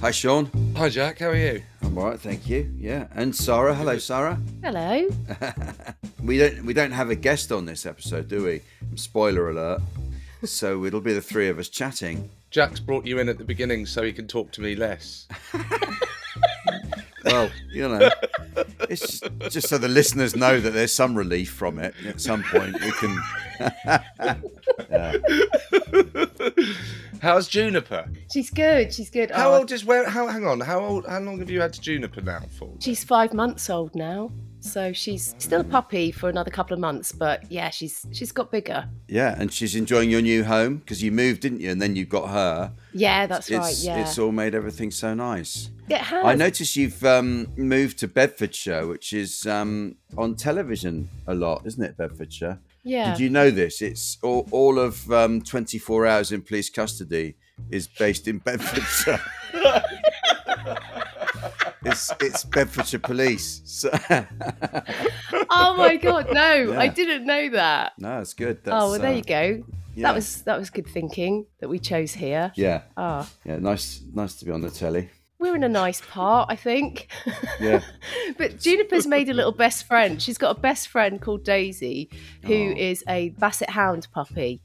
Hi, Seann. Hi, Jack. How are you? I'm all right, thank you. Yeah, and Sara. Hello, Sara. Hello. We don't we don't have a guest on this episode, do we? Spoiler alert. So it'll be the three of us chatting. Jack's brought you in at the beginning so he can talk to me less. Well, you know, it's just, just so the listeners know that there's some relief from it. At some point, we can. How's Juniper? She's good. She's good. How Oh, old is where? How hang on? How old? How long have you had Juniper now for? She's five months old now, so she's still a puppy for another couple of months. But yeah, she's she's got bigger. Yeah, and she's enjoying your new home because you moved, didn't you? And then you got her. Yeah, that's right. It's Yeah, it's all made everything so nice. it has. I noticed you've um, moved to Bedfordshire, which is um, on television a lot, isn't it? Bedfordshire. Yeah. Did you know this? It's all, all of um, 24 hours in police custody is based in Bedfordshire. it's it's Bedfordshire Police. So, oh my god, no! Yeah. I didn't know that. no, it's good. That's, oh well, there uh, you go. yeah. That was that was good thinking that we chose here. Yeah, Ah, yeah. Nice, nice to be on the telly. We're in a nice part, I think. Yeah. but Juniper's made a little best friend. She's got a best friend called Daisy, who Oh. is a Basset Hound puppy.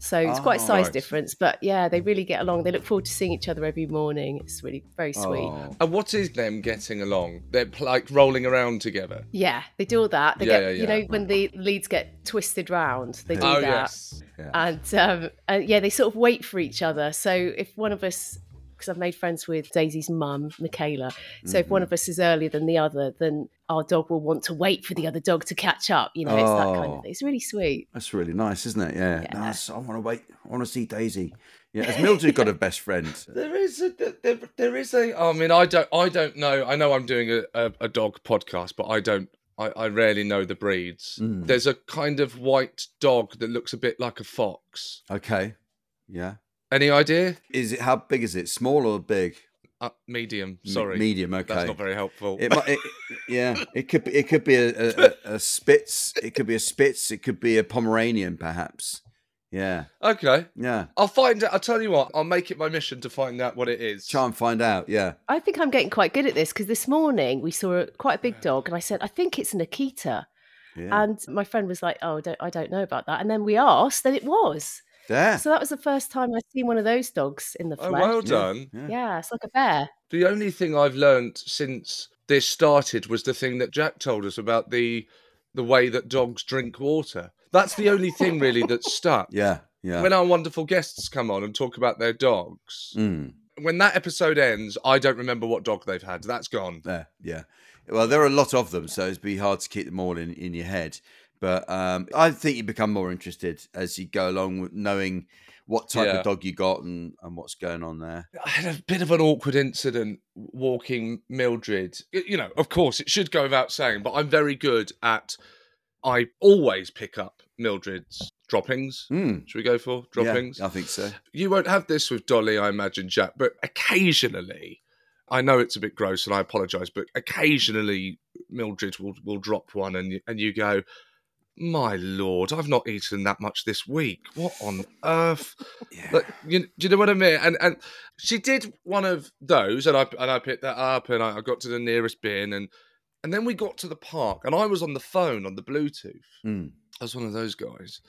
So it's quite a Oh, size right. difference, but yeah, they really get along. They look forward to seeing each other every morning. It's really very sweet. Oh. And what is them getting along? They're like rolling around together. Yeah, they do all that. They Yeah, get, yeah, you know, when the leads get twisted round, they do Oh that. yes. And um, and yeah, they sort of wait for each other. So if one of us, because I've made friends with Daisy's mum, Michaela, so if one Mm-hmm. of us is earlier than the other, then our dog will want to wait for the other dog to catch up. You know, it's that kind Oh. of thing. It's really sweet. That's really nice, isn't it? Yeah. Yeah. Nice. I want to wait. I want to see Daisy. Yeah. Has Mildred got a best friend? There is a there, there is a. I mean, I don't I don't know. I know I'm doing a, a, a dog podcast, but I don't. I, I rarely know the breeds. Mm. There's a kind of white dog that looks a bit like a fox. Okay. Yeah. Any idea? Is it how big is it? Small or big? Uh, medium. Me- Sorry, medium. Okay. that's not very helpful. It might. It, yeah. It could. Be, it could be a, a, a, a Spitz. It could be a Spitz. It could be a Pomeranian, perhaps. Yeah. okay, Yeah. I'll find out. I'll tell you what. I'll make it my mission to find out what it is. Try and find out. Yeah. I think I'm getting quite good at this because this morning we saw a, quite a big dog, and I said, I think it's an Akita. Yeah. And my friend was like, Oh, I don't, I don't know about that. And then we asked, and it was. There. So that was the first time I've seen one of those dogs in the flesh. Oh, well done. Yeah. Yeah, it's like a bear. The only thing I've learned since this started was the thing that Jack told us about the the way that dogs drink water. That's the only thing really that's stuck. Yeah. Yeah. When our wonderful guests come on and talk about their dogs, Mm. when that episode ends, I don't remember what dog they've had. That's gone. There, yeah. Well, there are a lot of them, so it'd be hard to keep them all in, in your head. But um, I think you become more interested as you go along with knowing what type Yeah. of dog you got and, and what's going on there. I had a bit of an awkward incident walking Mildred. You know, of course, it should go without saying, but I'm very good at. I always pick up Mildred's droppings. Mm. Should we go for droppings? Yeah, I think so. You won't have this with Dolly, I imagine, Jack, but occasionally, I know it's a bit gross and I apologise, but occasionally Mildred will, will drop one and you, and you go, my lord, I've not eaten that much this week. What on earth? Yeah. Like, you, do you know what I mean? And and she did one of those, and I and I picked that up, and I, I got to the nearest bin, and and then we got to the park, and I was on the phone on the Bluetooth. Mm. I was one of those guys,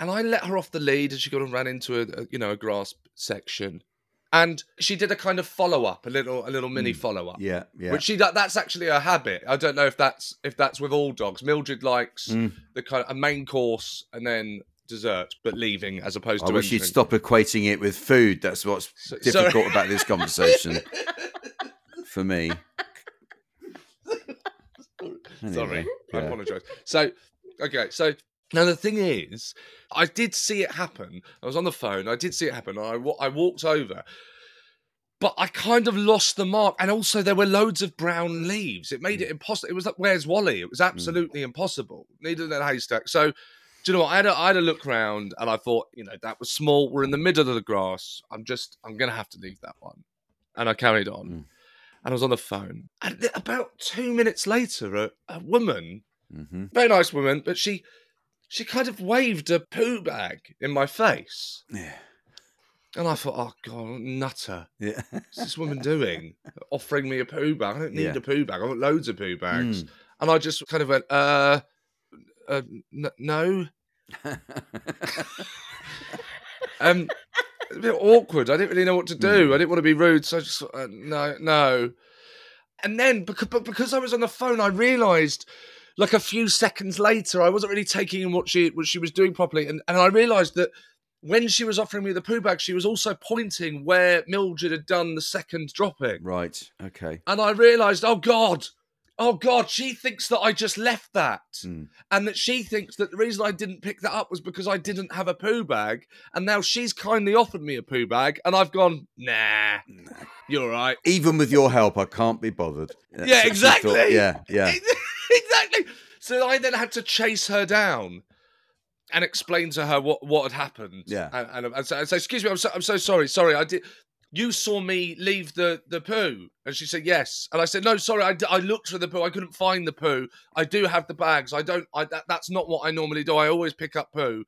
and I let her off the lead, and she got and ran into a, a you know a grass section, and she did a kind of follow up, a little a little mini follow up. Mm. Yeah, yeah. Which she that, that's actually a habit. I don't know if that's if that's with all dogs. Mildred likes Mm. the kind of a main course and then dessert, but leaving as opposed I to I wish you'd stop equating it with food. That's what's So- difficult sorry. about this conversation for me. Anyway, Sorry, I apologise. So, okay, so now the thing is, I did see it happen. I was on the phone. I did see it happen. I I walked over, but I kind of lost the mark. And also, there were loads of brown leaves. It made Mm. it impossible. It was like, where's Wally? It was absolutely impossible. Needle in a haystack. So. Do you know what? I had, a, I had a look around and I thought, you know, that was small. We're in the middle of the grass. I'm just, I'm going to have to leave that one. And I carried on. Mm. And I was on the phone. And about two minutes later, a, a woman Mhm. very nice woman, but she she kind of waved a poo bag in my face. Yeah, And I thought, oh god, nutter. yeah. What's this woman doing? Offering me a poo bag. I don't need Yeah. a poo bag. I want loads of poo bags. Mm. And I just kind of went, uh, uh n- no. Um a bit awkward. I didn't really know what to do. Mm. I didn't want to be rude, so I just uh, no, no. And then because but because I was on the phone, I realised like a few seconds later, I wasn't really taking in what she what she was doing properly, and and I realised that when she was offering me the poo bag, she was also pointing where Mildred had done the second dropping, right. Okay. and I realised, oh god. Oh God, she thinks that I just left that, Mm. and that she thinks that the reason I didn't pick that up was because I didn't have a poo bag, and now she's kindly offered me a poo bag, and I've gone, nah, you're right. Even with your help, I can't be bothered. Yeah, exactly. Yeah, yeah. exactly. So I then had to chase her down and explain to her what, what had happened. Yeah. And, and, and so, and so, excuse me, I'm so, I'm so sorry. Sorry, I did. You saw me leave the, the poo. And she said, yes. And I said, no, sorry, I, I looked for the poo. I couldn't find the poo. I do have the bags. I don't, I, that, that's not what I normally do. I always pick up poo.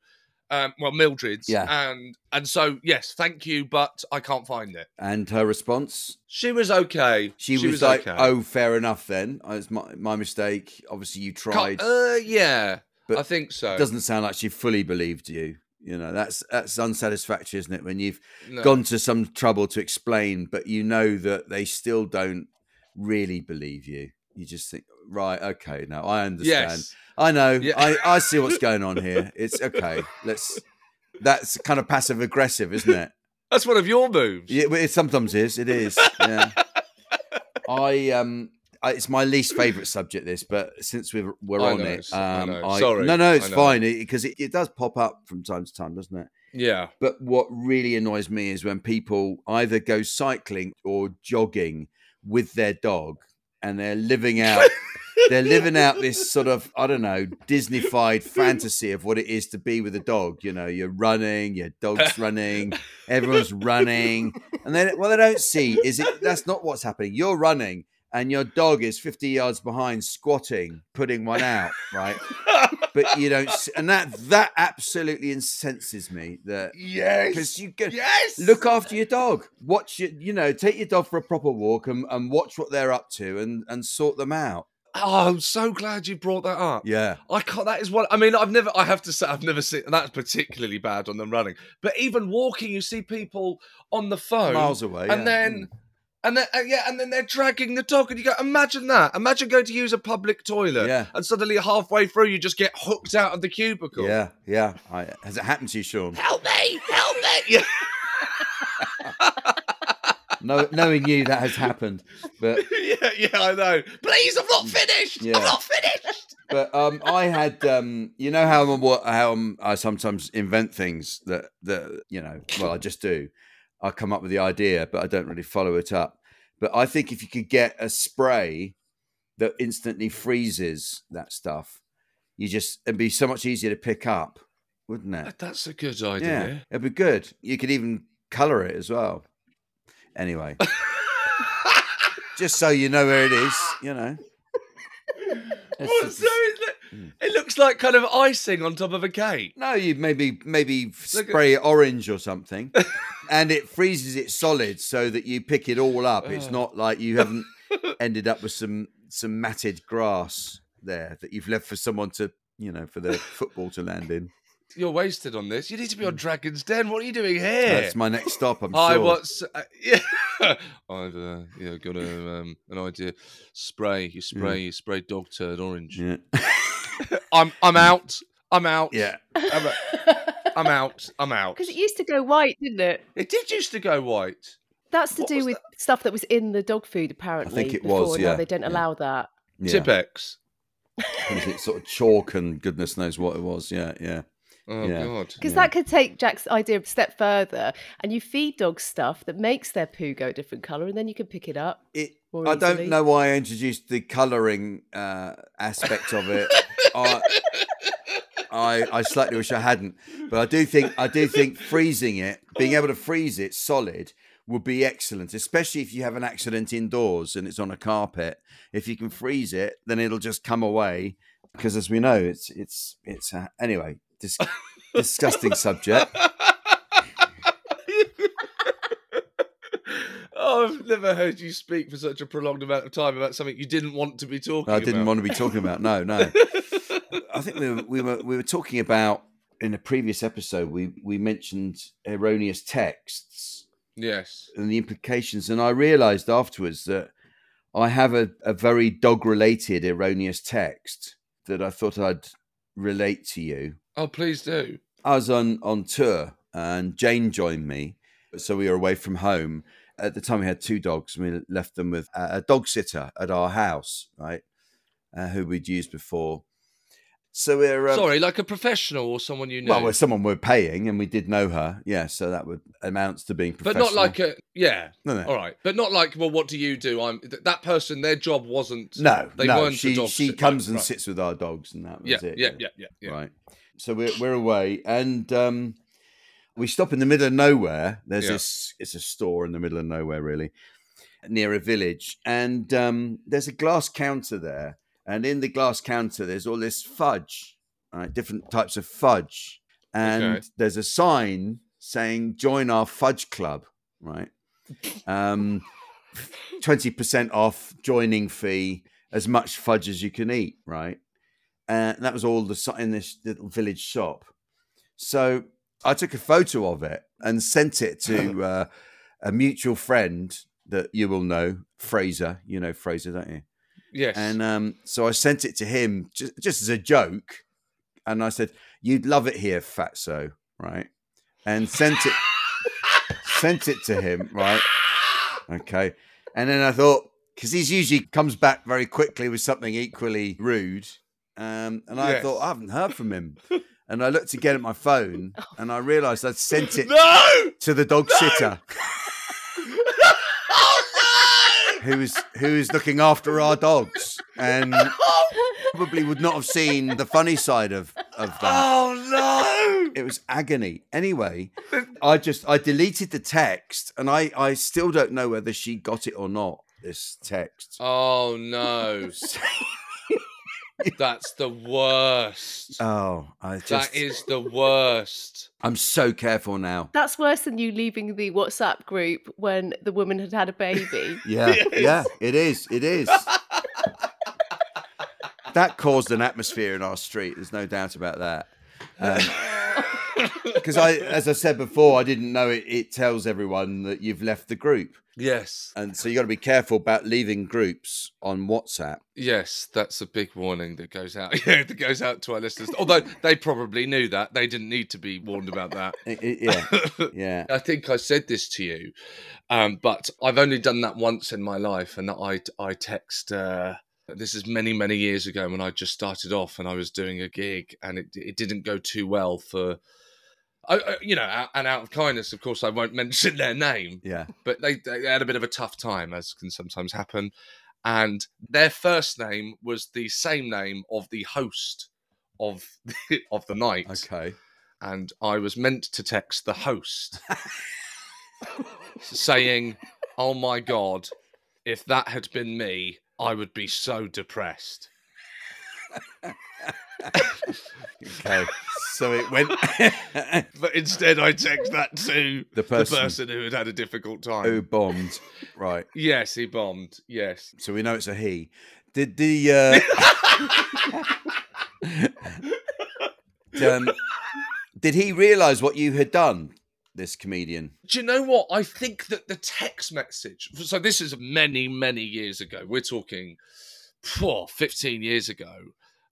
Um, well, Mildred's. Yeah. And, and so, yes, thank you, but I can't find it. And her response? She was okay. She, was, like, okay. "Oh, fair enough then. Uh, It's my, my mistake. Obviously, you tried. Uh, yeah, But I think so. It doesn't sound like she fully believed you. You know, that's that's unsatisfactory, isn't it? When you've No. gone to some trouble to explain, but you know that they still don't really believe you. You just think, right, okay, now I understand. Yes. I know. Yeah. I, I see what's going on here. It's okay. Let's. That's kind of passive aggressive, isn't it? That's one of your moves. Yeah, it sometimes is. It is. Yeah. I um, I, it's my least favourite subject. This, but since we're we're I on know, it, I um, know. I, Sorry, no, no, it's fine because it, it does pop up from time to time, doesn't it? Yeah. But what really annoys me is when people either go cycling or jogging with their dog, and they're living out. They're living out this sort of, I don't know, Disneyfied fantasy of what it is to be with a dog. You know, you're running, your dog's running, everyone's running. And then what they don't see is it that's not what's happening. You're running and your dog is 50 yards behind squatting, putting one out, right? But you don't see, and that that absolutely incenses me that because yes. you get Yes. look after your dog. Watch your, you know, take your dog for a proper walk and, and watch what they're up to and and sort them out. Oh, I'm so glad you brought that up. Yeah. I can't. That is what I mean. I've never. I have to say, I've never seen. That's particularly bad on them running. But even walking, you see people on the phone, Miles away. and yeah. then. Mm. And then, uh, yeah, and then they're dragging the dog, and you go, imagine that. Imagine going to use a public toilet, Yeah. and suddenly halfway through, you just get hooked out of the cubicle. Yeah, yeah. I, has it happened to you, Seann? Help me! Help me! Yeah. No, knowing you, that has happened. But yeah, yeah, I know. Please, I'm not finished. Yeah. I'm not finished. but um, I had um, you know how I'm, how I'm, I sometimes invent things that that you know. Well, I just do. I come up with the idea, but I don't really follow it up. But I think if you could get a spray that instantly freezes that stuff, you just it'd be so much easier to pick up, wouldn't it? That's a good Yeah, idea. it'd be good. You could even color it as well. Anyway, just so you know where it is, you know. It's What? So is it, Mm. it looks like kind of icing on top of a cake. No, you maybe maybe Look at- spray it orange or something, and it freezes it solid so that you pick it all up. It's Oh. not like you haven't ended up with some some matted grass there that you've left for someone to you know for the football to land in. You're wasted on this. You need to be on Dragon's Den. What are you doing here? That's my next stop. I'm I sure. what's uh, yeah. I've uh, yeah got a, um, an idea. Spray. You spray. You spray dog turd orange. Yeah. I'm I'm out. I'm out. yeah. I'm, I'm out. I'm out. Because it used to go white, didn't it? It did used to go white. That's to What do was with stuff that was in the dog food, apparently. I think it before, was, Now yeah, they don't yeah. allow that. yeah. Tipp-Ex. What is it? Sort of chalk and goodness knows what it was. Yeah, yeah. Oh Yeah. god. Because Yeah. that could take Jack's idea a step further, and you feed dogs stuff that makes their poo go a different colour, and then you can pick it up. It, I don't know why I introduced the colouring uh, aspect of it. I, I I slightly wish I hadn't, but I do think I do think freezing it, being able to freeze it solid, would be excellent, especially if you have an accident indoors and it's on a carpet. If you can freeze it, then it'll just come away. Because as we know, it's it's it's uh, anyway. Dis- disgusting subject. Oh, I've never heard you speak for such a prolonged amount of time about something you didn't want to be talking about. I didn't about. want to be talking about. No, no. I think we were, we were we were talking about in a previous episode. We we mentioned erroneous texts yes. and the implications, and I realised afterwards that I have a, a very dog related erroneous text that I thought I'd relate to you. Oh, please do. I was on on tour and Jane joined me, so we were away from home. At the time, we had two dogs, and we left them with a, dog sitter at our house, right, uh, who we'd used before. So we're um, Sorry, like a professional or someone you know. well, we're someone we're paying, and we did know her, yeah. So that would amounts to being professional. but not like a yeah. no, no, All right, but not like well, what do you do? I'm th- that person. Their job wasn't. no, they no. weren't She dog she sit- comes right, and right. sits with our dogs, and that was Yeah, it. yeah, yeah, yeah, yeah. Right. So we're we're away, and um, we stop in the middle of nowhere. There's Yeah. this. It's a store in the middle of nowhere, really, near a village, and um, there's a glass counter there. And in the glass counter, there's all this fudge, right? Different types of fudge, and Okay. there's a sign saying "Join our fudge club," right? Um, twenty percent off joining fee, as much fudge as you can eat, right? and that was all the in this little village shop. So I took a photo of it and sent it to uh, a mutual friend that you will know, Fraser. You know Fraser, don't you? Yes. And um, so I sent it to him just, just as a joke, and I said, "You'd love it here, Fatso, right?" And sent it sent it to him, right? Okay, and then I thought because he's usually comes back very quickly with something equally rude, um, and I Yes. thought I haven't heard from him, and I looked again at my phone, and I realised I'd sent it no. to the dog sitter oh who was who looking after our dogs, and oh, probably would not have seen the funny side of of that. Oh no! It was agony. Anyway, I just I deleted the text, and I I still don't know whether she got it or not. This text. Oh no. That's the worst. Oh, I just that is the worst. I'm so careful now. That's worse than you leaving the WhatsApp group when the woman had had a baby. Yeah, yeah, it is. It is. that caused an atmosphere in our street. There's no doubt about that. Um, because I, as I said before, I didn't know it, it tells everyone that you've left the group, Yes. and so you got to be careful about leaving groups on WhatsApp. Yes, that's a big warning that goes out. Yeah, that goes out to our listeners. Although they probably knew that. They didn't need to be warned about that. Yeah, yeah. I think I said this to you, um, but I've only done that once in my life, and I I text. Uh, this is many many years ago when I just started off and I was doing a gig, and it it didn't go too well for. I, I- you know, and out of kindness, of course, I won't mention their name, Yeah. but they, they had a bit of a tough time, as can sometimes happen. And their first name was the same name of the host of the, of the night Okay. and I was meant to text the host saying, "Oh my god, if that had been me, I would be so depressed." Okay. so it went. But instead, I text that to The the person- person who had had a difficult time. who bombed? Right. Yes, he bombed. Yes. So we know it's a he. Did the uh, um, Did he realise what you had done? This comedian. Do you know what? I think that the text message. So this is many, many years ago. We're talking, phew, 15 years ago.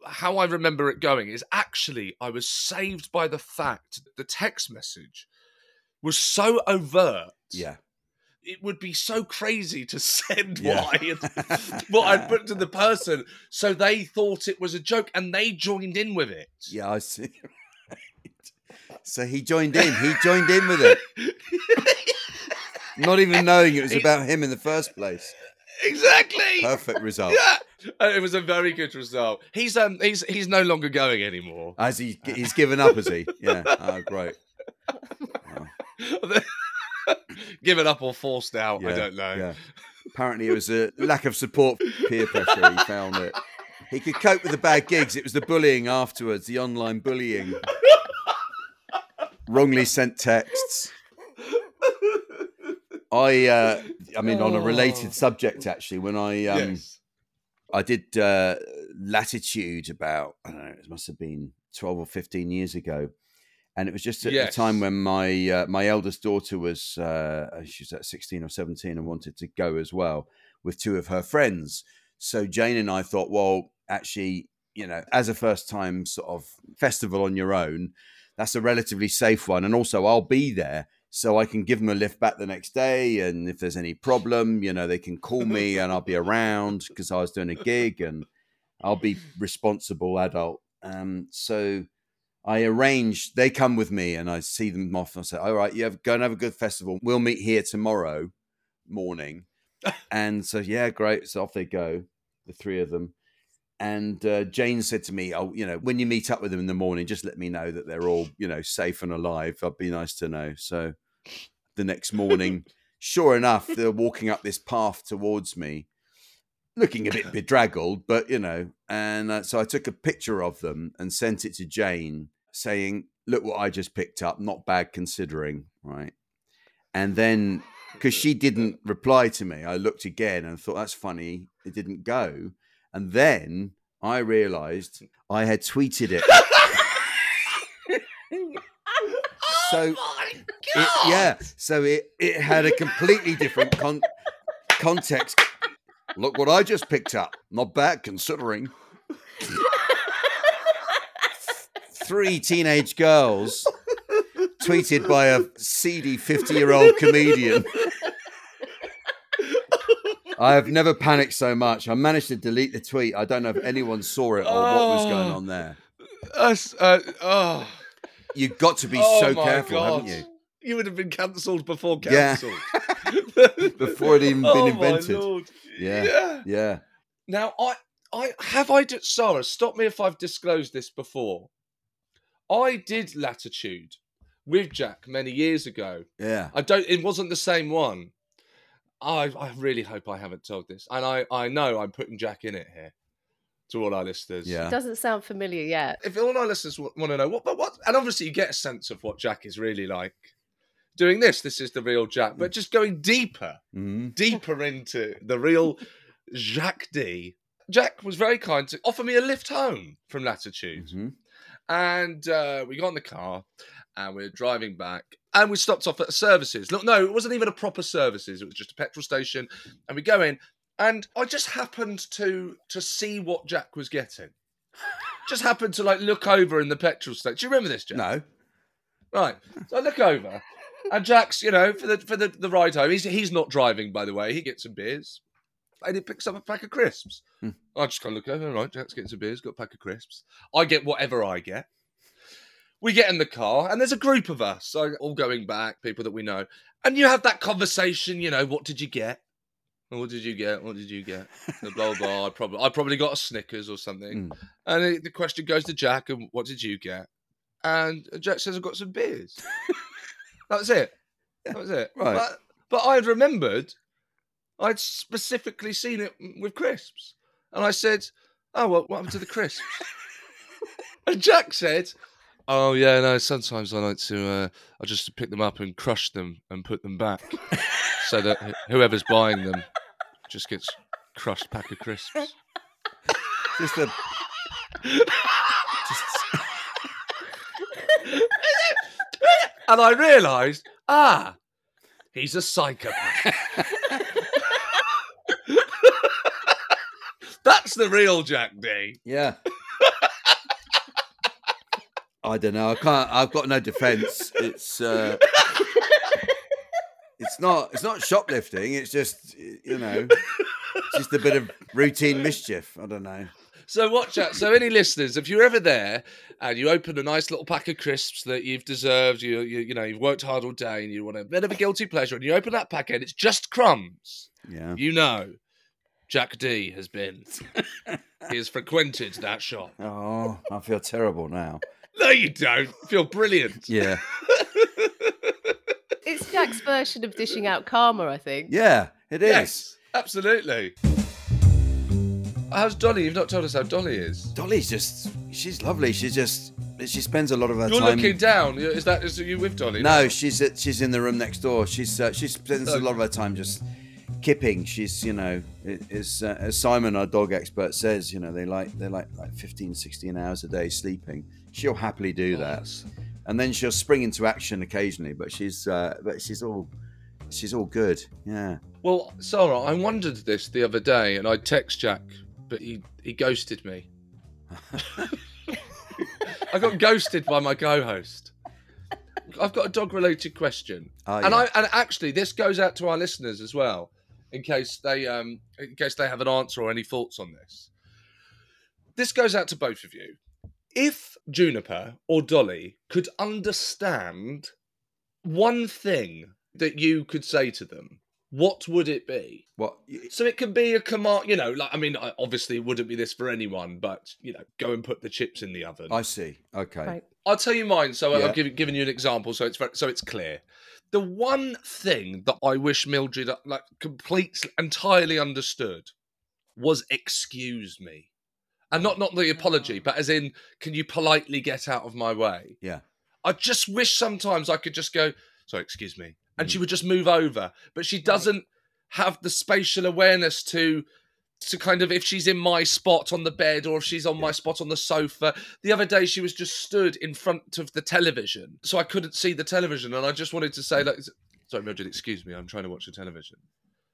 How I remember it going is actually I was saved by the fact that the text message was so overt. Yeah. It would be so crazy to send Yeah. what I had, what I'd put to the person, so they thought it was a joke and they joined in with it. Yeah, I see. Right. So he joined in. He joined in with it, not even knowing it was about him in the first place. Exactly. Perfect result. Yeah, it was a very good result. He's um he's he's no longer going anymore. As he he's given up, has he? Yeah. Oh, great. Given up or forced out, I don't know. Yeah. Apparently, it was a lack of support, peer pressure. He found it. He could cope with the bad gigs. It was the bullying afterwards, the online bullying, wrongly sent texts. I, uh, I mean, on a Oh. related subject, actually, when I, um, yes. I did uh, Latitude about, I don't know, it must have been twelve or fifteen years ago, and it was just at the time when my uh, my eldest daughter was uh, she was at sixteen or seventeen and wanted to go as well with two of her friends. So Jane and I thought, well, actually, you know, as a first time sort of festival on your own, that's a relatively safe one, and also I'll be there. So I can give them a lift back the next day, and if there's any problem, you know, they can call me, and I'll be around because I was doing a gig, and I'll be responsible adult. Um, so I arrange they come with me and I see them off and I say, All right, you have go and have a good festival. We'll meet here tomorrow morning. and so yeah, great. So off they go, the three of them. And uh, Jane said to me, Oh, you know, when you meet up with them in the morning, just let me know that they're all, you know, safe and alive. That'd be nice to know. So the next morning, sure enough, they're walking up this path towards me looking a bit bedraggled, but you know. And uh, so I took a picture of them and sent it to Jane, saying, "Look what I just picked up. Not bad considering, right?" And then, because she didn't reply to me, I looked again and thought, "That's funny. It didn't go." And then I realised I had tweeted it. So- oh my It- yeah, so it it had a completely different con- context. Look what I just picked up. Not bad considering. Three teenage girls tweeted by a seedy 50 year old comedian. I have never panicked so much. I managed to delete the tweet. I don't know if anyone saw it or what was going Oh. on there. Us, uh, oh, You've got to be oh so careful, God. haven't you? You would have been cancelled before Yeah. cancelled. Before it even oh been oh invented. My Lord. Yeah. yeah. Yeah. Now, I, I have I did Sara. Stop me if I've disclosed this before. I did Latitude with Jack many years ago. Yeah. I don't. It wasn't the same one. I I really hope I haven't told this, and I I know I'm putting Jack in it here to all our listeners. Yeah. Doesn't sound familiar yet. If all our listeners want to know what, but what, and obviously you get a sense of what Jack is really like. Doing this, this is the real Jack, but just going deeper hmm deeper into the real Jack Dee. Jack was very kind to offer me a lift home from Latitude. hmm And uh, we got in the car and we are driving back and we stopped off at services. Look, no, it wasn't even a proper services. It was just a petrol station. And we go in and I just happened to to see what Jack was getting. Just happened to like look over in the petrol station. Do you remember this, Jack? No. Right. So I look over, and Jack's, you know, for the for the, the ride home, he's he's not driving, by the way. He gets some beers. And he picks up a pack of crisps. Hmm. I just kind of look over, right, Jack's getting some beers, got a pack of crisps. I get whatever I get. We get in the car, and there's a group of us, so all going back, people that we know. And you have that conversation, you know, what did you get? "Oh, What did you get? What did you get? Blah blah. blah. I probably I probably got a Snickers or something. Mm. And it, the question goes to Jack, and what did you get? And Jack says, I've got some beers. that was it. That was it. Right. But, but I had remembered, I'd specifically seen it with crisps. And I said, Oh, well, what happened to the crisps? and Jack said, Oh, yeah, no, sometimes I like to, uh, I just pick them up and crush them and put them back so that whoever's buying them just gets crushed pack of crisps. Just a. just, and I realised, ah, he's a psychopath. That's the real Jack Dee. Yeah. I don't know. I can't. I've got no defence. It's. Uh, it's not. It's not shoplifting. It's just you know, just a bit of routine mischief. I don't know. So watch out. So any listeners, if you're ever there and you open a nice little pack of crisps that you've deserved, you you, you know you've worked hard all day and you want a bit of a guilty pleasure, and you open that packet, it's just crumbs. Yeah. You know, Jack Dee has been. he has frequented that shop. Oh, I feel terrible now. No, you don't. Feel brilliant. Yeah. It's Jack's version of dishing out karma, I think. Yeah. It is. Yes, absolutely. How's Dolly? You've not told us how Dolly is. Dolly's just. She's lovely. She's just. She spends a lot of her time. You're time. looking down. Is that is you with Dolly? No, she's at, she's in the room next door. She's uh, she spends a lot of her time just kipping. She's you know it- as uh, as Simon, our dog expert, says, you know they like they like like 15, 16 hours a day sleeping. She'll happily do that, Yes. And then she'll spring into action occasionally. But she's uh, but she's all she's all good. Yeah. Well, Sara, I wondered this the other day, and I text Jack, but he he ghosted me. I got ghosted by my co-host. I've got a dog-related question, Oh, and. I and actually this goes out to our listeners as well, in case they um in case they have an answer or any thoughts on this. This goes out to both of you. If Juniper or Dolly could understand one thing that you could say to them, what would it be? What? So it could be a command, you know, like I mean, obviously it wouldn't be this for anyone, but you know, go and put the chips in the oven. I see. Okay. Right. I'll tell you mine. So Yeah. I've given, given you an example, so it's ver- so it's clear. The one thing that I wish Mildred like completely entirely understood was excuse me, and not not the apology, but as in, can you politely get out of my way? Yeah. I just wish sometimes I could just go, sorry, excuse me, and Mm. she would just move over, but she doesn't have the spatial awareness to to kind of if she's in my spot on the bed or if she's on my spot on the sofa. The other day she was just stood in front of the television, so I couldn't see the television, and I just wanted to say, like, sorry, Mildred, excuse me, I'm trying to watch the television.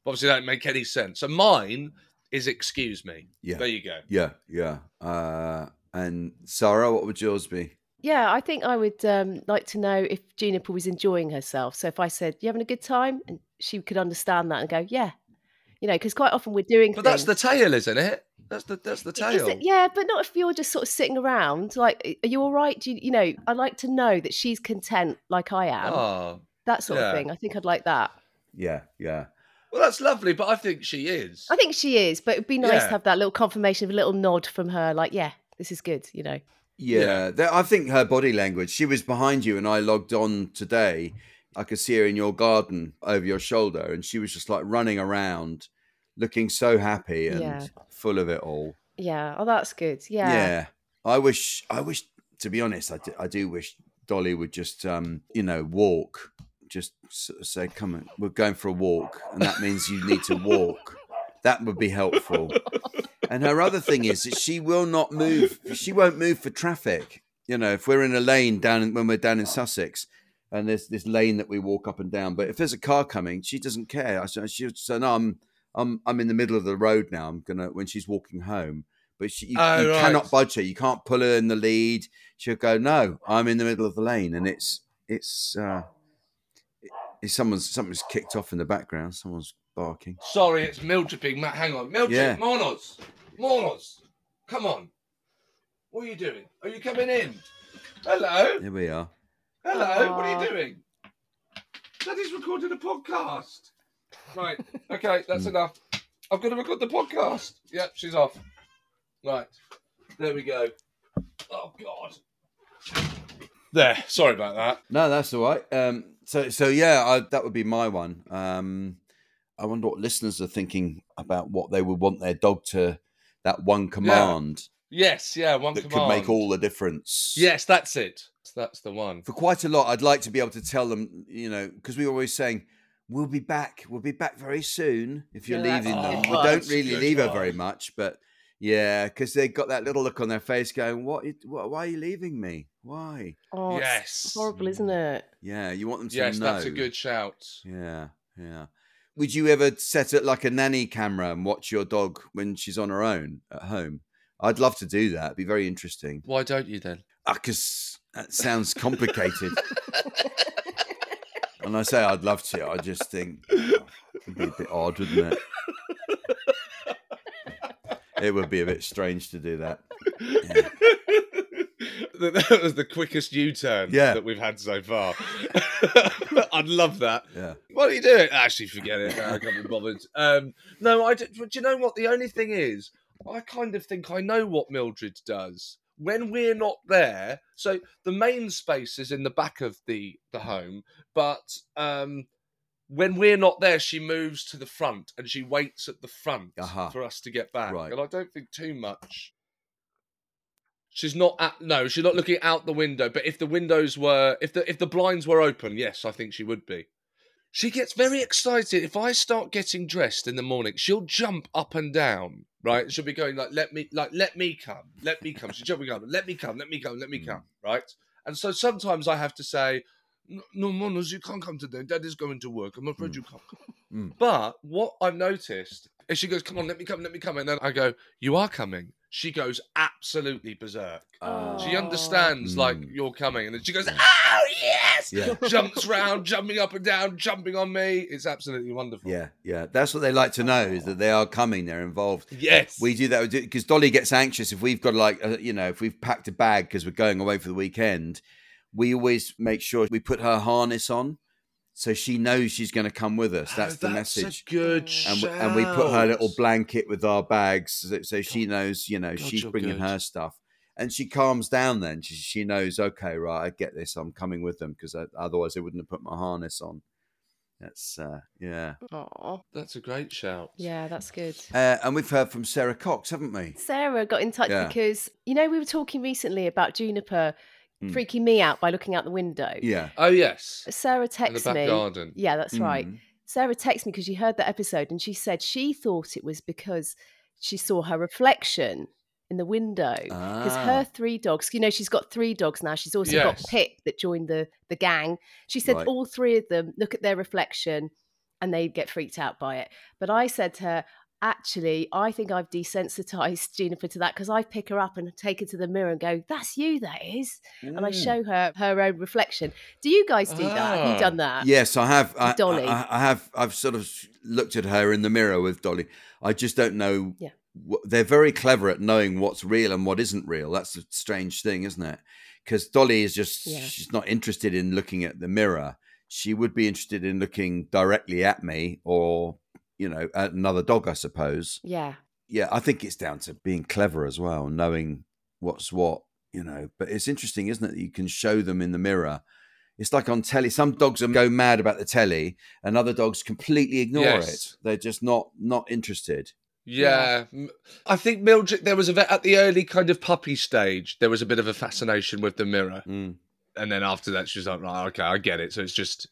But obviously, that didn't make any sense. So mine is excuse me. Yeah. There you go. Yeah. Yeah. Uh, and Sara, what would yours be? Yeah, I think I would um, like to know if Juniper was enjoying herself. So if I said, "You having a good time?" and she could understand that and go, "Yeah," you know, because quite often we're doing. But that's the tail, isn't it? That's the that's the tail. it- yeah, but not if you're just sort of sitting around. Like, are you all right? Do you, you know? I'd like to know that she's content, like I am. Oh, that sort yeah. of thing. I think I'd like that. Yeah. Yeah. Well, that's lovely, but I think she is. I think she is, but it'd be nice Yeah. to have that little confirmation, of a little nod from her, like, "Yeah, this is good." You know. Yeah, Yeah. I think her body language. She was behind you, and I logged on today. I could see her in your garden over your shoulder, and she was just like running around, looking so happy and Yeah. full of it all. Yeah. Oh, that's good. Yeah. Yeah. I wish. I wish. To be honest, I do, I do wish Dolly would just, um, you know, walk. Just sort of say, "Come on, we're going for a walk," and that means you need to walk. That would be helpful. And her other thing is that she will not move. She won't move for traffic. You know, if we're in a lane down when we're down in Sussex, and there's this lane that we walk up and down, but if there's a car coming, she doesn't care. I said, she'll say, "No, I'm, I'm, I'm in the middle of the road now. I'm gonna." When she's walking home, but she, you, Oh, you right. cannot budge her. You can't pull her in the lead. She'll go, "No, I'm in the middle of the lane," and it's, it's, uh, it- it's someone's something's kicked off in the background. Someone's barking. Sorry, it's Mildred being Matt. Hang on, Mildred, Yeah. Monos, Monos, come on. What are you doing? Are you coming in? Hello, Here we are. hello. What are you doing? Daddy's recording a podcast. Right. Okay, that's enough. I've got to record the podcast. Yep, she's off. Right. There we go. Oh God. There. Sorry about that. No, that's all right. Um, so, so yeah, I, that would be my one. Um, I wonder what listeners are thinking about what they would want their dog to. That one command Yes. Yeah. One that command. could make all the difference. Yes, that's it. That's the one. For quite a lot, I'd like to be able to tell them, you know, because we're always saying, "We'll be back. We'll be back very soon." If you're Yeah, leaving them, good we don't really good leave her very much, but Yeah, because they got that little look on their face, going, "What? what why are you leaving me? Why?" Oh, it's Yes. horrible, isn't mm. it? Yeah, you want them to Yes, know. Yes, that's a good shout. Yeah, yeah. Would you ever set up like a nanny camera and watch your dog when she's on her own at home? I'd love to do that. It'd be very interesting. Why don't you then? Ah, because that sounds complicated. and I say I'd love to. I just think oh, it'd be a bit odd, wouldn't it? It would be a bit strange to do that. that was the quickest U-turn Yeah. that we've had so far. I'd love that. Yeah. What are you doing? Actually, forget it. I can't be bothered. Um, no, I. Do, do you know what? The only thing is, I kind of think I know what Mildred does when we're not there. So the main space is in the back of the the home, but um, when we're not there, she moves to the front and she waits at the front Aha. for us to get back. Right. And I don't think too much. She's not at no, she's not looking out the window. But if the windows were, if the if the blinds were open, yes, I think she would be. She gets very excited if I start getting dressed in the morning. She'll jump up and down. Right, she'll be going like, "Let me, like, let me come, let me come." She's jumping up, "Let me come, let me come, let me Mm. come." Right, and so sometimes I have to say, "No, no, Monos, you can't come today. Daddy's going to work. I'm afraid Mm. you can't come." Mm. But what I've noticed is she goes, "Come on, let me come, let me come," and then I go, "You are coming." She goes absolutely berserk. Uh, She understands like Mm. you're coming, and then she goes, "Oh yes!" Yeah. Jumps round, jumping up and down, jumping on me. It's absolutely wonderful. Yeah, yeah. That's what they like to know is that they are coming. They're involved. Yes. We do that because Dolly gets anxious if we've got like uh, you know if we've packed a bag because we're going away for the weekend. We always make sure we put her harness on, so she knows she's going to come with us. That's Oh, the message. A good And we, and we put her little blanket with our bags, so, so she knows you know God, she's bringing good. her stuff, and she calms down. Then she, she knows, okay, right, I get this. I'm coming with them because otherwise they wouldn't have put my harness on. That's uh, yeah. Oh, That's a great shout. yeah, that's good. Uh, and we've heard from Sara Cox, haven't we? Sara got in touch Yeah. because you know we were talking recently about Juniper Mm. freaking me out by looking out the window. Yeah. Oh yes. Sara In texts me. garden. Yeah, that's right. Mm. Sara texted me because she heard that episode and she said she thought it was because she saw her reflection in the window. Because Ah. her three dogs, you know, she's got three dogs now. She's also got Pip that joined the the gang. She said Right. all three of them look at their reflection and they get freaked out by it. But I said to her, actually, I think I've desensitized Juniper to that because I pick her up and take her to the mirror and go, "That's you, that is," and I Mm. show her her own reflection. Do you guys do that? Have Ah. you done that? Yes, I have. I, Dolly. I, I have. I've sort of looked at her in the mirror with Dolly. I just don't know. Yeah. They're very clever at knowing what's real and what isn't real. That's a strange thing, isn't it? Because Dolly is just, Yeah. she's not interested in looking at the mirror. She would be interested in looking directly at me or, you know, another dog, I suppose. Yeah. Yeah, I think it's down to being clever as well, knowing what's what, you know. But it's interesting, isn't it? that You can show them in the mirror. It's like on telly. Some dogs go mad about the telly, and other dogs completely ignore Yes. it. They're just not not interested. Yeah. I think Mildred, there was a at the early kind of puppy stage, there was a bit of a fascination with the mirror. Mm. And then after that, she's like, right, okay, I get it. So it's just,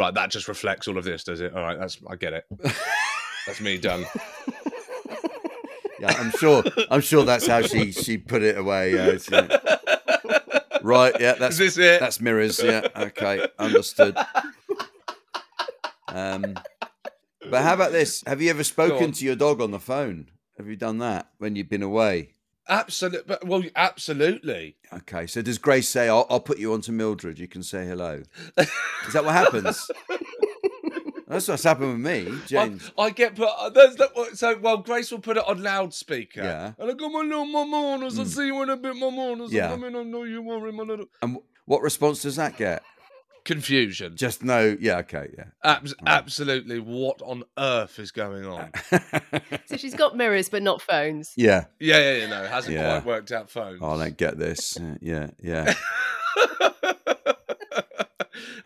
right, that just reflects all of this, does it? All right, that's, I get it. That's me done. Yeah, I'm sure. I'm sure that's how she she put it away. Yeah, right. Yeah, that's Is this it? that's mirrors. Yeah. Okay. Understood. Um, but how about this? Have you ever spoken to your dog on the phone? Have you done that when you've been away? Absolutely. But, well, absolutely. Okay, so does Grace say, I'll, I'll put you on to Mildred, you can say hello? Is that what happens? That's what's happened with me, James. I get put. uh, There's that. So, well, Grace will put it on loudspeaker. Yeah. And I go, my little mamonas, I Mm. see you in a bit, mamonas. Yeah. I mean, I know you worry, my little. And what response does that get? Confusion. Just no, yeah, okay, yeah. Abs- Absolutely. What on earth is going on? So she's got mirrors but not phones. yeah. Yeah, yeah, yeah. No, hasn't Yeah. quite worked out phones. Oh, I don't get this. Yeah, yeah.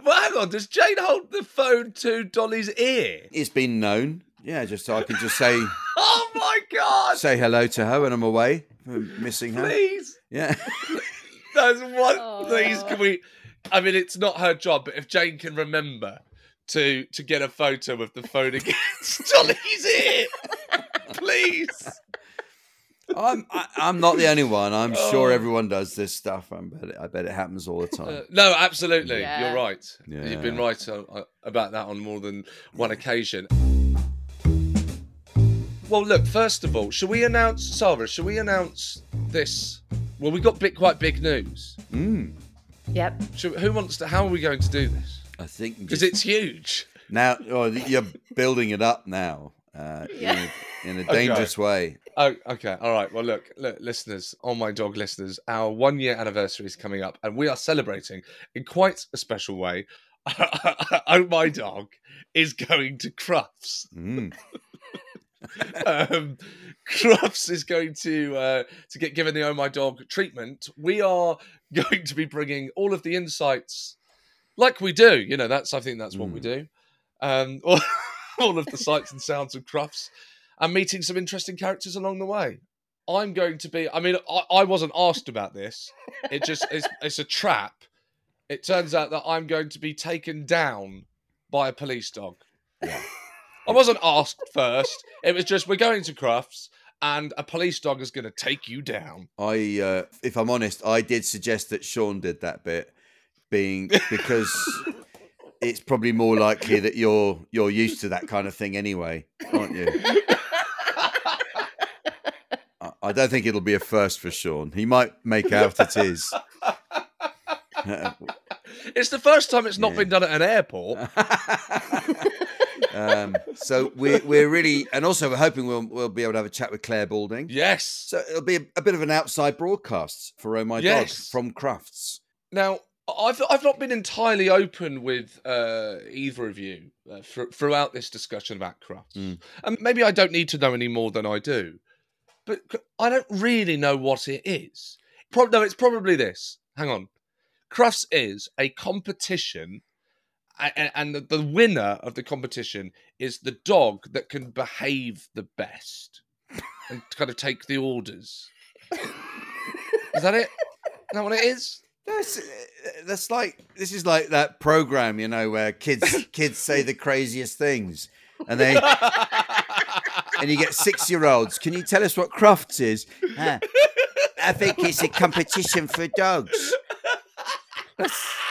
well, hang on. Does Jane hold the phone to Dolly's ear? It's been known. Yeah, just so I can just say Oh my god! say hello to her when I'm away, from missing her. Please, Yeah. that's one. Please, can we? I mean, it's not her job, but if Jane can remember to to get a photo of the phone against Dolly's ear, please. I'm I, I'm not the only one. I'm sure Oh. everyone does this stuff. I bet it, I bet it happens all the time. Uh, no, absolutely. Yeah. You're right. You've been right uh, uh, about that on more than one occasion. Well, look, first of all, shall we announce, Sara, shall we announce this? Well, we got big, quite big news. Mm, Yep. Shall, who wants to, how are we going to do this? I think Because it's huge. now oh, you're building it up now uh, Yeah. in, a, in a Okay. dangerous way. Oh, okay. All right. Well, look, look, listeners, on my dog listeners, our one year anniversary is coming up, and we are celebrating in quite a special way. oh, my dog is going to Crufts. Mm. um, Crufts is going to uh, to get given the Oh My Dog treatment. We are going to be bringing all of the insights, like we do. You know, that's I think that's what we Mm. do. Um, all, all of the sights and sounds of Crufts, and meeting some interesting characters along the way. I'm going to be. I mean, I, I wasn't asked about this. It just it's, it's a trap. It turns out that I'm going to be taken down by a police dog. Yeah. I wasn't asked first. It was just we're going to Crufts and a police dog is going to take you down. I, uh, if I'm honest, I did suggest that Seann did that bit, being because it's probably more likely that you're you're used to that kind of thing anyway, aren't you? I- I don't think it'll be a first for Seann. He might make out it is. It's the first time it's not Yeah. been done at an airport. Um, so we're we're really, and also we're hoping we'll we'll be able to have a chat with Clare Balding. Yes. So it'll be a, a bit of an outside broadcast for Oh My Yes. from Crufts. Now, I've I've not been entirely open with uh, either of you uh, thr- throughout this discussion about Crufts, Mm. and maybe I don't need to know any more than I do, but I don't really know what it is. Pro- no, it's probably this. Hang on, Crufts is a competition, and the, the winner of the competition is the dog that can behave the best and kind of take the orders. Is that it? Is that what it is? That's that's like this is like that program, you know, where kids kids say the craziest things, and they and you get six year olds. Can you tell us what Crufts is? "Ah, I think it's a competition for dogs. Well, hang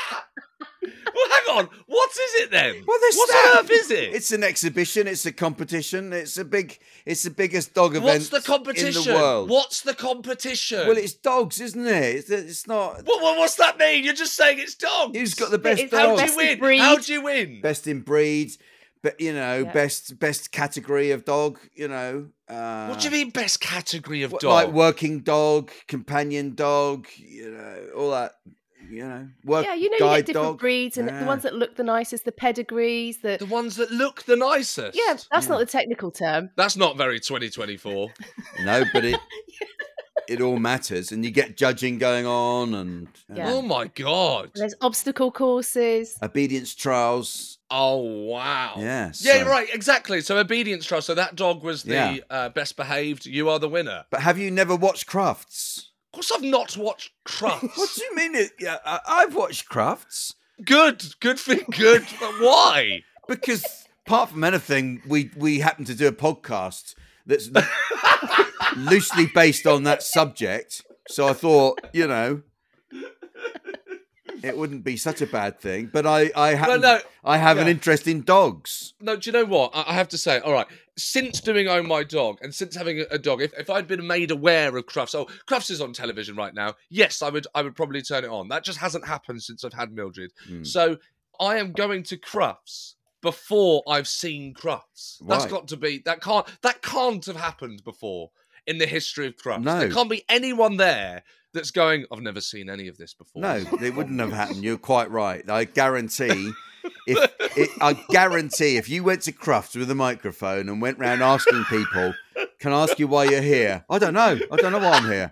on. What is it then? Well, there's what that. on earth is it? It's an exhibition. It's a competition. It's a big. It's the biggest dog event What's the competition? in the world. What's the competition? Well, it's dogs, isn't it? It's, it's not. What, what, what's that mean? You're just saying it's dogs. Who's got the best it's- How dog? do you win? breed. How do you win? best in breed, but you know, Yeah. best best category of dog. You know, uh, what do you mean best category of dog? like working dog, companion dog. You know, all that. You know, work yeah, you know, you get different dog. breeds, and Yeah. the ones that look the nicest, the pedigrees, the the ones that look the nicest. yeah, that's Yeah. not the technical term. That's not very 2024. No, but it it all matters, and you get judging going on, and Yeah. Oh my god. There's obstacle courses. obedience trials. Oh wow. Yeah, Yeah, so- right. Exactly. So obedience trust. So that dog was the Yeah. uh, best behaved. You are the winner. But have you never watched Crufts? Of course, I've not watched Crufts. What do you mean? It, yeah, I, I've watched Crufts good, good for good. But why? because apart from anything, we we happen to do a podcast that's loosely based on that subject. So I thought, you know, it wouldn't be such a bad thing. But I I have Well, no, I have an interest in dogs. no. Do you know what? I, I have to say. All right. Since doing Oh My Dog and since having a, dog, if, if I'd been made aware of Crufts, oh, Crufts is on television right now. Yes, I would. I would probably turn it on. That just hasn't happened since I've had Mildred. Mm. So I am going to Crufts before I've seen Crufts. That's got to be that can't that can't have happened before in the history of Crufts. No. There can't be anyone there that's going. I've never seen any of this before. No, it wouldn't have happened. You're quite right. I guarantee. If it, I guarantee, if you went to Crufts with a microphone and went round asking people, "Can I ask you why you're here?" I don't know. I don't know why I'm here.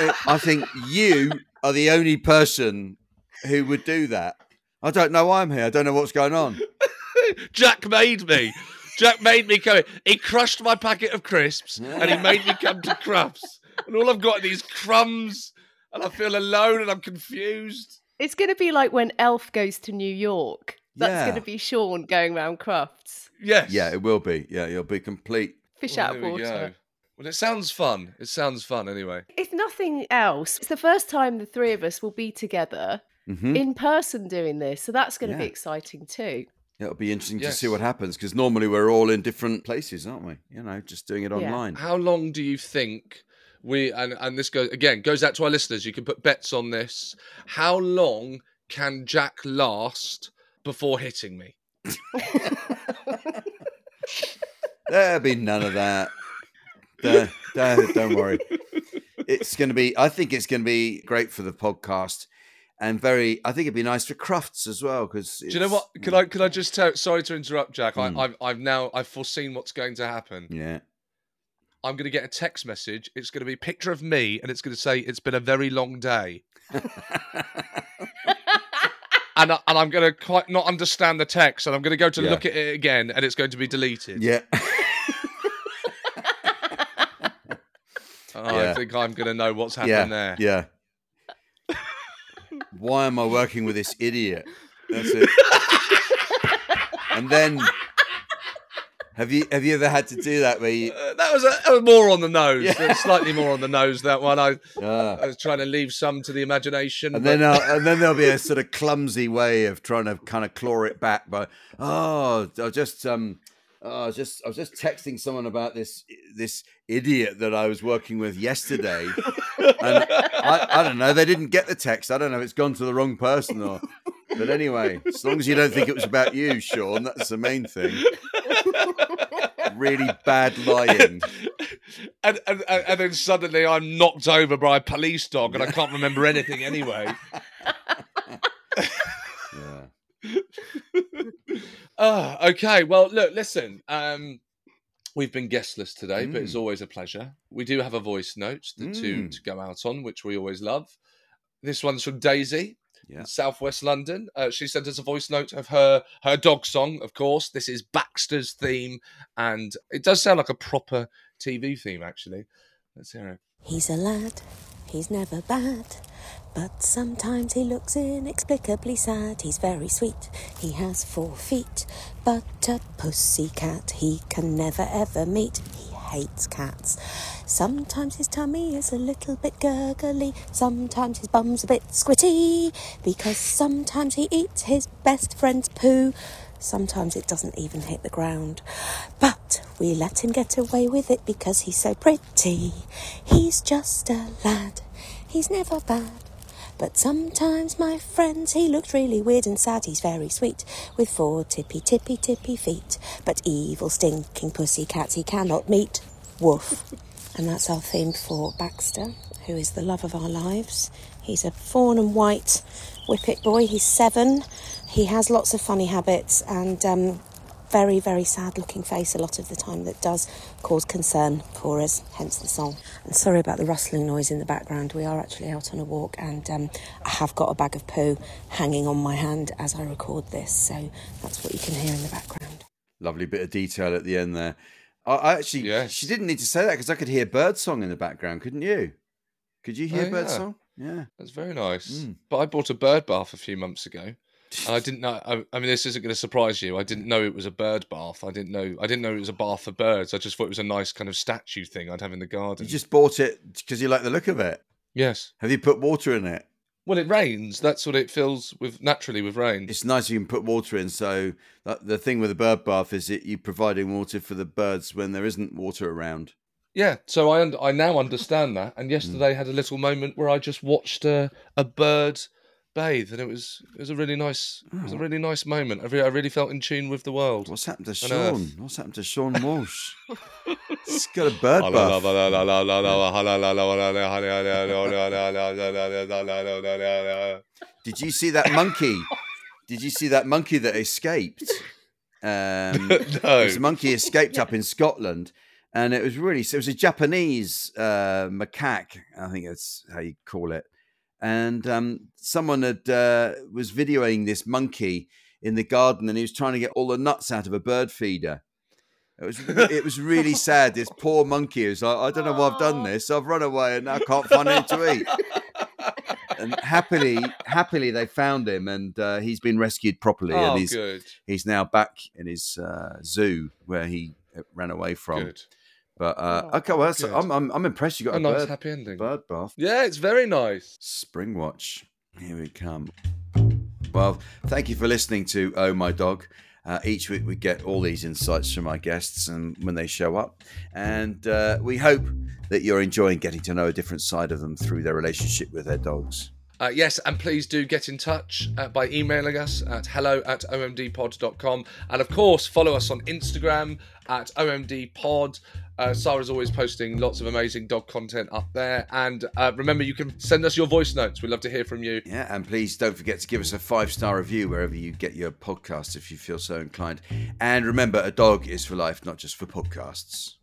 Uh, I think you are the only person who would do that. I don't know why I'm here. I don't know what's going on. Jack made me. Jack made me come. in. He crushed my packet of crisps and he made me come to Crufts. And all I've got are these crumbs, and I feel alone and I'm confused. It's going to be like when Elf goes to New York. That's Yeah. going to be Seann going round Crufts. Yes. Yeah, it will be. Yeah, it'll be complete. Fish Well, out there of we go. water. Well, it sounds fun. It sounds fun anyway. If nothing else, it's the first time the three of us will be together hmm in person doing this. So that's going to be exciting too. It'll be interesting to see what happens because normally we're all in different places, aren't we? You know, just doing it Yeah. online. How long do you think we and and this goes again goes out to our listeners? You can put bets on this. How long can Jack last before hitting me? There'll be none of that. Don't- don't, don't worry. It's going to be. I think it's going to be great for the podcast, and very. I think it'd be nice for Crufts as well because. Do you know what? Can I can I just tell? Sorry to interrupt, Jack. Mm. I, I've I've now I've foreseen what's going to happen. Yeah. I'm going to get a text message. It's going to be a picture of me, and it's going to say it's been a very long day. and I, and I'm going to quite not understand the text, and I'm going to go to Yeah. look at it again, and it's going to be deleted. yeah. Oh, Yeah. I think I'm going to know what's happened yeah. there. Yeah. Why am I working with this idiot? That's it. and then, have you have you ever had to do that where you? Uh, that was a, that was more on the nose, Yeah. Slightly more on the nose. That one, I, Ah. I was trying to leave some to the imagination. And but- then, uh, and then there'll be a sort of clumsy way of trying to kind of claw it back. But oh, I just um, oh, I was just I was just texting someone about this this idiot that I was working with yesterday, and I, I don't know. They didn't get the text. I don't know. if It's gone to the wrong person or. But anyway, as long as you don't think it was about you, Seann, that's the main thing. Really bad lying. and, and, and then suddenly I'm knocked over by a police dog and I can't remember anything anyway. Yeah. Ah, okay. Well, look, listen. Um, we've been guestless today, but it's Mm. always a pleasure. We do have a voice note to Mm. to go out on, which we always love. This one's from Daisy. Yeah. in Southwest London. Uh, she sent us a voice note of her her dog song. Of course, this is Baxter's theme, and it does sound like a proper TV theme. Actually, let's hear it. He's a lad, he's never bad, but sometimes he looks inexplicably sad. He's very sweet, he has four feet, but a pussy cat he can never ever meet. He hates cats. Sometimes his tummy is a little bit gurgly, sometimes his bum's a bit squitty, because sometimes he eats his best friend's poo. Sometimes it doesn't even hit the ground. But we let him get away with it because he's so pretty. He's just a lad, he's never bad. But sometimes, my friends, he looks really weird and sad. He's very sweet, with four tippy tippy tippy feet. But evil, stinking pussy cats he cannot meet. Woof. And that's our theme for Baxter, who is the love of our lives. He's a fawn and white whippet boy. He's seven. He has lots of funny habits and um, very, very sad looking face a lot of the time that does cause concern for us, hence the song. And sorry about the rustling noise in the background. We are actually out on a walk and um, I have got a bag of poo hanging on my hand as I record this, so that's what you can hear in the background. Lovely bit of detail at the end there. I, I actually, Yes. she didn't need to say that because I could hear birdsong in the background, couldn't you? Could you hear Oh, yeah. birdsong? Yeah. That's very nice. Mm. But I bought a bird bath a few months ago, and I didn't know. I, I mean, this isn't going to surprise you. I didn't know it was a bird bath. I didn't know. I didn't know it was a bath for birds. I just thought it was a nice kind of statue thing I'd have in the garden. You just bought it because you like the look of it. yes. Have you put water in it? Well, it rains. That's what it fills with naturally with rain. It's nice you can put water in. So that, the thing with a bird bath is that you're providing water for the birds when there isn't water around. Yeah, so I un- I now understand that. And hmm. yesterday had a little moment where I just watched a, a bird bathe, and it was it was a really nice it was a Oh. really nice moment. I, re- I really felt in tune with the world. What's happened to. Seann? What's happened to Seann Walsh? He's got a bird bath. Did you see that monkey? Did you see that monkey that escaped? Um, no. This monkey escaped up in Scotland, and it was really it was a Japanese uh, macaque, I think that's how you call it. And um, someone had uh, was videoing this monkey in the garden, and he was trying to get all the nuts out of a bird feeder. It was it was really sad. This poor monkey was like, I don't know why I've done this. I've run away and now I can't find anything to eat. And happily, happily, they found him, and uh, he's been rescued properly, Oh, and he's good, he's now back in his uh, zoo where he uh, ran away from. good. But uh, Oh, okay, well, that's. I'm, I'm I'm impressed. You got A a, nice bird, happy ending. bird bath. Yeah, it's very nice. Springwatch. Here we come. Well, thank you for listening to Oh My Dog. Uh, each week we get all these insights from our guests and when they show up. And uh, we hope that you're enjoying getting to know a different side of them through their relationship with their dogs. Uh, yes, and please do get in touch uh, by emailing us at hello at omdpod.com. And of course, follow us on Instagram at omdpod. Uh, Sara's always posting lots of amazing dog content up there. And uh, remember, you can send us your voice notes. We'd love to hear from you. Yeah, and please don't forget to give us a five star review wherever you get your podcast if you feel so inclined. And remember, a dog is for life, not just for podcasts.